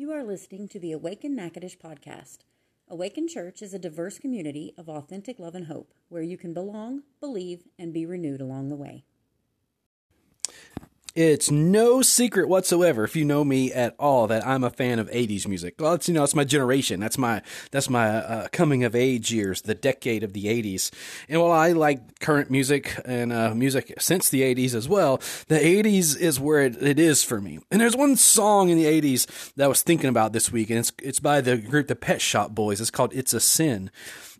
You are listening to the Awaken Natchitoches podcast. Awaken Church is a diverse community of authentic love and hope where you can belong, believe, and be renewed along the way. It's no secret whatsoever, if you know me at all, that I'm a fan of '80s music. Well, you know, it's my generation. That's my that's my uh, coming of age years, the decade of the '80s. And while I like current music and uh, music since the '80s as well, the '80s is where it, it is for me. And there's one song in the '80s that I was thinking about this week, and it's it's by the group the Pet Shop Boys. It's called "It's a Sin."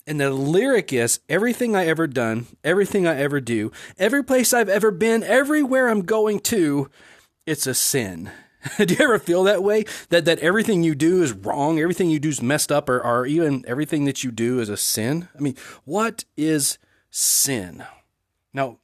And the lyric is everything I ever done, everything I ever do, every place I've ever been, everywhere I'm going to, it's a sin. do you ever feel that way? That that everything you do is wrong, everything you do is messed up, or, or even everything that you do is a sin? I mean, what is sin? Now,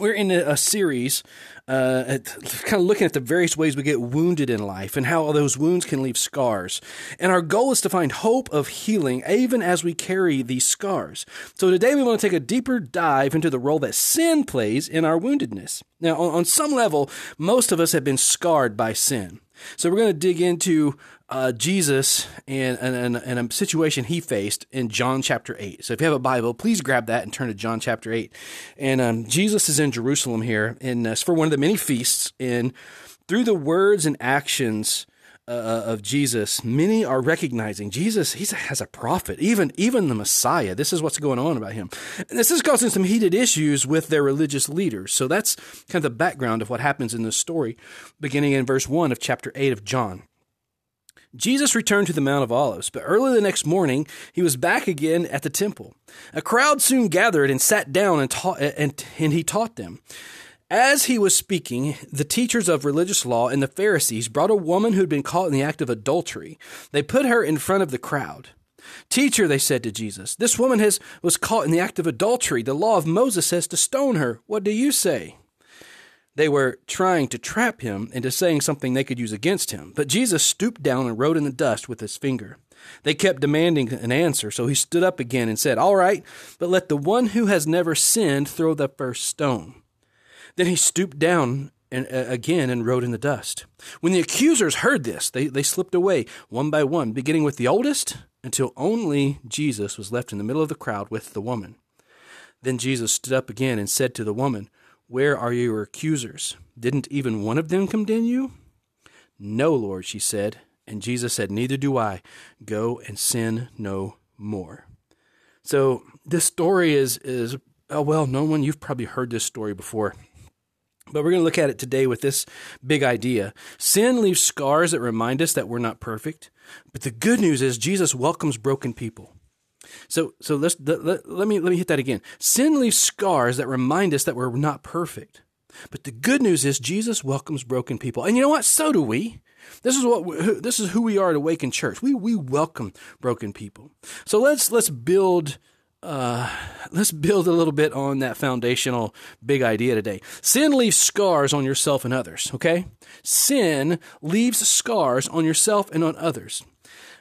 we're in a, series uh, kind of looking at the various ways we get wounded in life and how those wounds can leave scars. And our goal is to find hope of healing even as we carry these scars. So today we want to take a deeper dive into the role that sin plays in our woundedness. Now, on, on some level, most of us have been scarred by sin. So we're going to dig into uh, Jesus and, and, and, a situation he faced in John chapter 8. So if you have a Bible, please grab that and turn to John chapter 8. And um, Jesus is in Jerusalem here, and uh, it's for one of the many feasts. And through the words and actions uh, uh of Jesus, many are recognizing Jesus. He has a prophet, even even the Messiah. This is what's going on about him. And this is causing some heated issues with their religious leaders. So that's kind of the background of what happens in this story, beginning in verse one of chapter eight of John. Jesus returned to the Mount of Olives, but early the next morning he was back again at the temple. A crowd soon gathered and sat down and, taught, and, and he taught them. As he was speaking, the teachers of religious law and the Pharisees brought a woman who had been caught in the act of adultery. They put her in front of the crowd. Teacher, they said to Jesus, this woman has, was caught in the act of adultery. The law of Moses says to stone her. What do you say? They were trying to trap him into saying something they could use against him, but Jesus stooped down and wrote in the dust with his finger. They kept demanding an answer, so he stood up again and said, All right, but let the one who has never sinned throw the first stone. Then he stooped down and, uh, again and wrote in the dust. When the accusers heard this, they, they slipped away one by one, beginning with the oldest, until only Jesus was left in the middle of the crowd with the woman. Then Jesus stood up again and said to the woman, where are your accusers? Didn't even one of them condemn you? No, Lord, she said. And Jesus said, Neither do I. Go and sin no more. So this story is is a well known one. You've probably heard this story before. But we're going to look at it today with this big idea. Sin leaves scars that remind us that we're not perfect. But the good news is Jesus welcomes broken people. So so let's let, let, me let me hit that again. Sin leaves scars that remind us that we're not perfect. But the good news is Jesus welcomes broken people. And you know what? So do we. This is what we, this is who we are at Awaken Church. We we welcome broken people. So let's let's build uh, let's build a little bit on that foundational big idea today. Sin leaves scars on yourself and others, okay? Sin leaves scars on yourself and on others.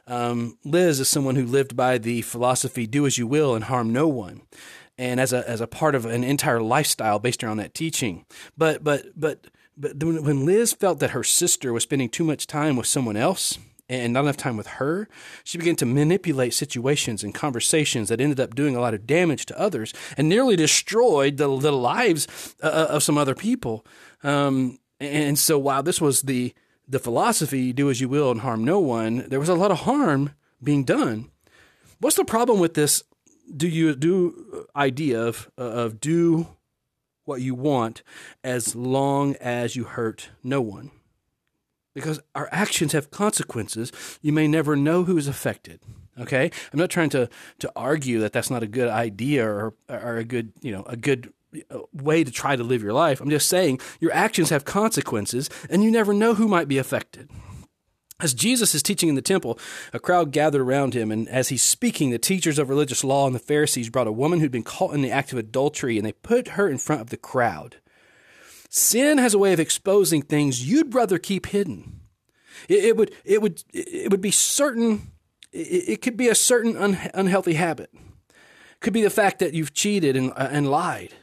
Um, Liz is someone who lived by the philosophy "do as you will and harm no one," and as a as a part of an entire lifestyle based around that teaching. But but but but when Liz felt that her sister was spending too much time with someone else and not enough time with her, she began to manipulate situations and conversations that ended up doing a lot of damage to others and nearly destroyed the, the lives uh, uh of some other people. Um, and so while this was the the philosophy, do as you will and harm no one, there was a lot of harm being done. What's the problem with this do you do idea of, of do what you want as long as you hurt no one? Because our actions have consequences. You may never know who is affected. Okay, I'm not trying to to argue that that's not a good idea or or a good you know a good uh, way to try to live your life. I'm just saying your actions have consequences and you never know who might be affected. As Jesus is teaching in the temple, a crowd gathered around him, and as he's speaking, the teachers of religious law and the Pharisees brought a woman who'd been caught in the act of adultery, and they put her in front of the crowd. Sin has a way of exposing things you'd rather keep hidden. It, it would, it would, it would be certain. It, it could be a certain un, unhealthy habit. It could be the fact that you've cheated and, uh, and lied.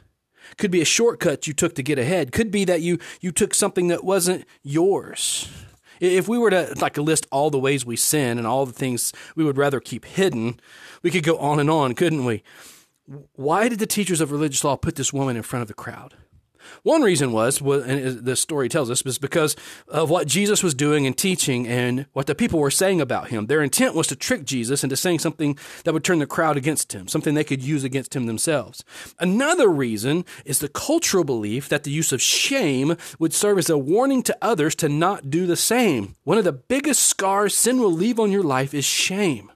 Could be a shortcut you took to get ahead. Could be that you, you took something that wasn't yours. If we were to like list all the ways we sin and all the things we would rather keep hidden, we could go on and on, couldn't we? Why did the teachers of religious law put this woman in front of the crowd? One reason was, and the story tells us, was because of what Jesus was doing and teaching and what the people were saying about him. Their intent was to trick Jesus into saying something that would turn the crowd against him, something they could use against him themselves. Another reason is the cultural belief that the use of shame would serve as a warning to others to not do the same. One of the biggest scars sin will leave on your life is shame.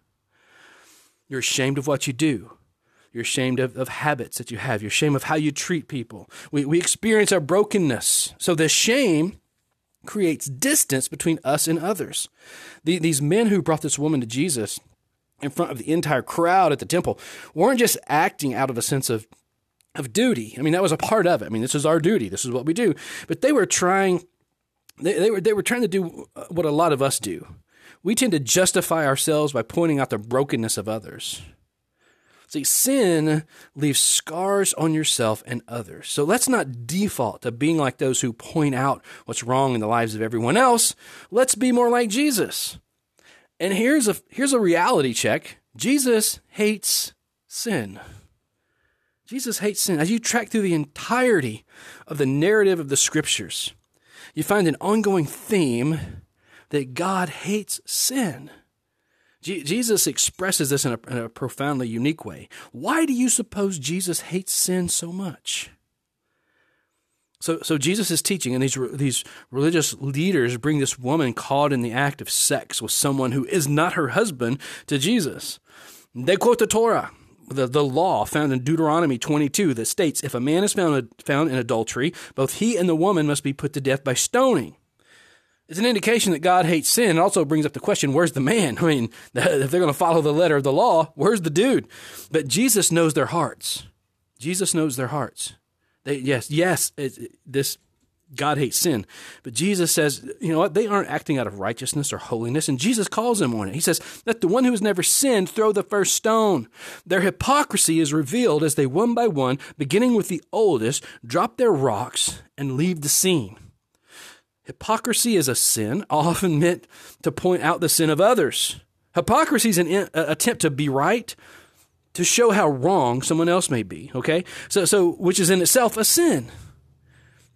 You're ashamed of what you do. You're ashamed of, of habits that you have. You're ashamed of how you treat people. We, we experience our brokenness. So the shame creates distance between us and others. The, these men who brought this woman to Jesus in front of the entire crowd at the temple weren't just acting out of a sense of of duty. I mean, that was a part of it. I mean, this is our duty. This is what we do. But they were trying they, they were they were trying to do uh, what a lot of us do. We tend to justify ourselves by pointing out the brokenness of others. See, sin leaves scars on yourself and others. So let's not default to being like those who point out what's wrong in the lives of everyone else. Let's be more like Jesus. And here's a here's a reality check. Jesus hates sin. Jesus hates sin. As you track through the entirety of the narrative of the scriptures, you find an ongoing theme that God hates sin. Jesus expresses this in a, in a profoundly unique way. Why do you suppose Jesus hates sin so much? So, so Jesus is teaching, and these these religious leaders bring this woman caught in the act of sex with someone who is not her husband to Jesus. They quote the Torah, the, the law found in Deuteronomy 22 that states if a man is found found in adultery, both he and the woman must be put to death by stoning. It's an indication that God hates sin. It also brings up the question, where's the man? I mean, if they're going to follow the letter of the law, where's the dude? But Jesus knows their hearts. Jesus knows their hearts. They, yes, yes, it, this God hates sin. But Jesus says, you know what? They aren't acting out of righteousness or holiness. And Jesus calls them on it. He says, let the one who has never sinned throw the first stone. Their hypocrisy is revealed as they one by one, beginning with the oldest, drop their rocks and leave the scene. Hypocrisy is a sin, often meant to point out the sin of others. Hypocrisy is an in, attempt to be right, to show how wrong someone else may be. Okay, so so which is in itself a sin.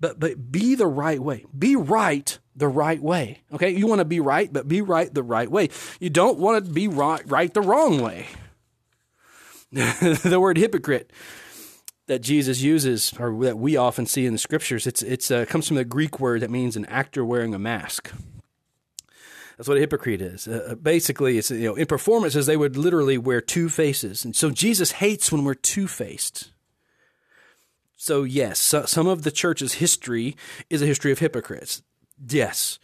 But but be the right way. Be right the right way. Okay, you want to be right, but be right the right way. You don't want to be right, right the wrong way. the word hypocrite that Jesus uses, or that we often see in the scriptures, it's it's uh, comes from the Greek word that means an actor wearing a mask. That's what a hypocrite is. Uh, uh, basically, it's you know in performances they would literally wear two faces, and so Jesus hates when we're two faced. So yes, so, some of the church's history is a history of hypocrites. Yes,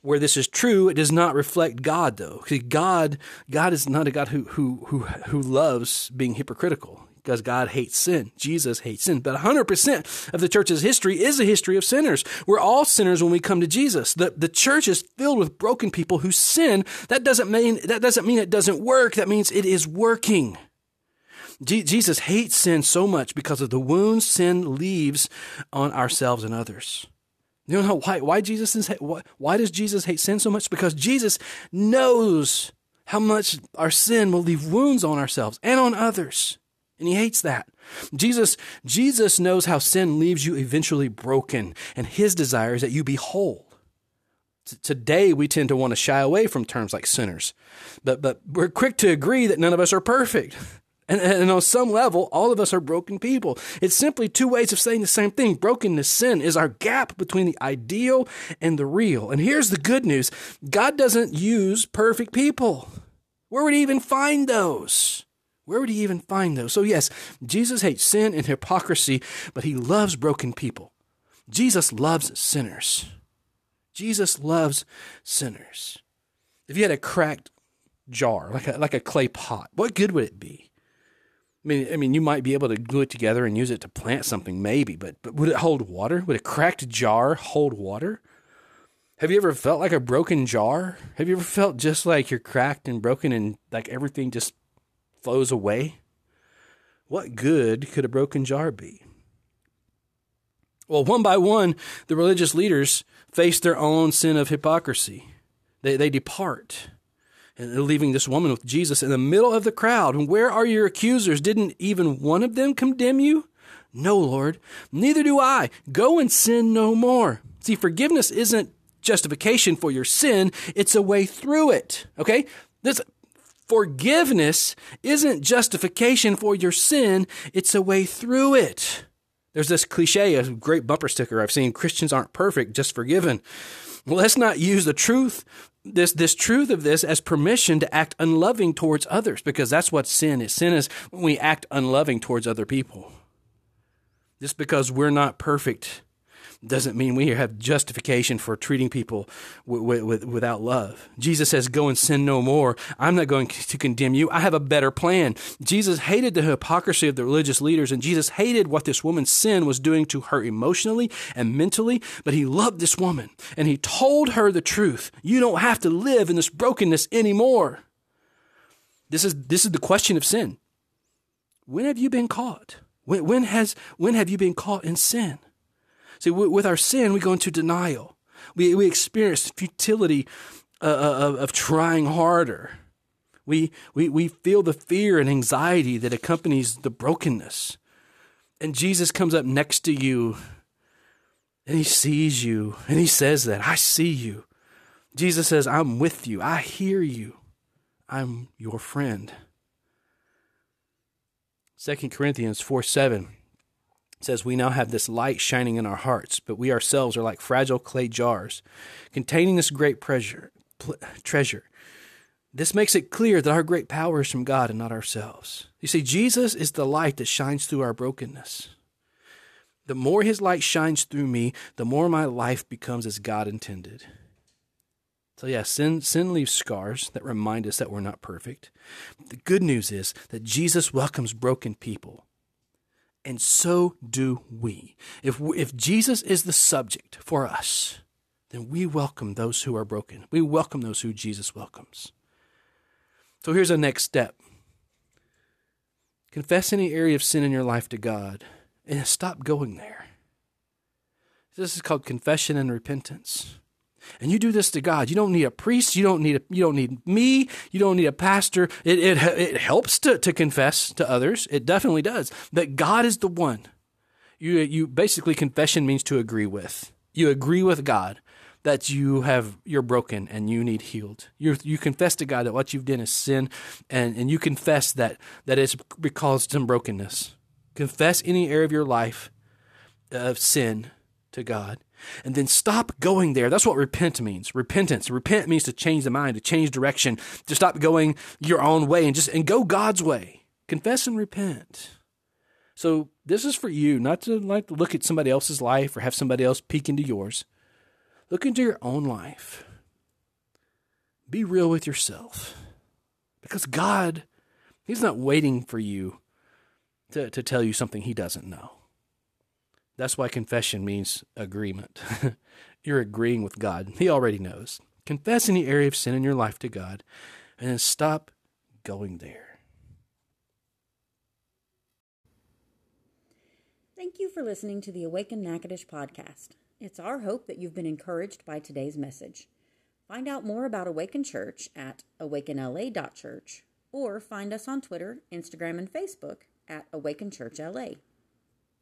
where this is true, it does not reflect God, though. God, God is not a God who who who who loves being hypocritical because God hates sin. Jesus hates sin. But 100% of the church's history is a history of sinners. We're all sinners when we come to Jesus. The, the church is filled with broken people who sin. That doesn't mean, that doesn't mean it doesn't work. That means it is working. Jesus hates sin so much because of the wounds sin leaves on ourselves and others. You know why, why Jesus is, why, why does Jesus hate sin so much? Because Jesus knows how much our sin will leave wounds on ourselves and on others. And he hates that. Jesus, Jesus knows how sin leaves you eventually broken, and his desire is that you be whole. T- today, we tend to want to shy away from terms like sinners, but, but we're quick to agree that none of us are perfect. And, and on some level, all of us are broken people. It's simply two ways of saying the same thing. Brokenness, sin, is our gap between the ideal and the real. And here's the good news God doesn't use perfect people. Where would he even find those? Where would he even find those? So, yes, Jesus hates sin and hypocrisy, but he loves broken people. Jesus loves sinners. Jesus loves sinners. If you had a cracked jar, like a, like a clay pot, what good would it be? I mean, I mean, you might be able to glue it together and use it to plant something, maybe, but, but would it hold water? Would a cracked jar hold water? Have you ever felt like a broken jar? Have you ever felt just like you're cracked and broken and like everything just flows away, what good could a broken jar be? Well, one by one, the religious leaders face their own sin of hypocrisy. They, they depart and leaving this woman with Jesus in the middle of the crowd. And where are your accusers? Didn't even one of them condemn you? No, Lord, neither do I. Go and sin no more. See, forgiveness isn't justification for your sin, it's a way through it. Okay? This forgiveness isn't justification for your sin, it's a way through it. There's this cliche, a great bumper sticker I've seen Christians aren't perfect, just forgiven. Let's not use the truth, this, this truth of this as permission to act unloving towards others, because that's what sin is. Sin is when we act unloving towards other people. Just because we're not perfect doesn't mean we have justification for treating people w- w- without love. Jesus says, Go and sin no more. I'm not going to condemn you. I have a better plan. Jesus hated the hypocrisy of the religious leaders, and Jesus hated what this woman's sin was doing to her emotionally and mentally, but he loved this woman, and he told her the truth. You don't have to live in this brokenness anymore. This is, this is the question of sin. When have you been caught? When, when, has, when have you been caught in sin? See, with our sin, we go into denial. We, we experience futility uh, uh, of, of trying harder. We, we, we feel the fear and anxiety that accompanies the brokenness. And Jesus comes up next to you and he sees you and he says that, I see you. Jesus says, I'm with you. I hear you. I'm your friend. 2 Corinthians 4 7 says, We now have this light shining in our hearts, but we ourselves are like fragile clay jars containing this great treasure. treasure. This makes it clear that our great power is from God and not ourselves. You see, Jesus is the light that shines through our brokenness. The more his light shines through me, the more my life becomes as God intended. So, yeah, sin, sin leaves scars that remind us that we're not perfect. The good news is that Jesus welcomes broken people and so do we. If, if Jesus is the subject for us, then we welcome those who are broken. We welcome those who Jesus welcomes. So here's a next step confess any area of sin in your life to God and stop going there. This is called confession and repentance. And you do this to God. You don't need a priest. You don't need a, you don't need me. You don't need a pastor. It, it, it helps to, to confess to others. It definitely does. That God is the one. You, you basically confession means to agree with. You agree with God that you have you're broken and you need healed. You you confess to God that what you've done is sin, and, and you confess that that it's because some brokenness. Confess any area of your life of sin to God and then stop going there. That's what repent means. Repentance. Repent means to change the mind, to change direction, to stop going your own way and just and go God's way. Confess and repent. So this is for you, not to like to look at somebody else's life or have somebody else peek into yours. Look into your own life. Be real with yourself. Because God, He's not waiting for you to, to tell you something He doesn't know. That's why confession means agreement. You're agreeing with God. He already knows. Confess any area of sin in your life to God and then stop going there. Thank you for listening to the Awaken Natchitoches podcast. It's our hope that you've been encouraged by today's message. Find out more about Awaken Church at awakenla.church or find us on Twitter, Instagram, and Facebook at Awaken Church LA.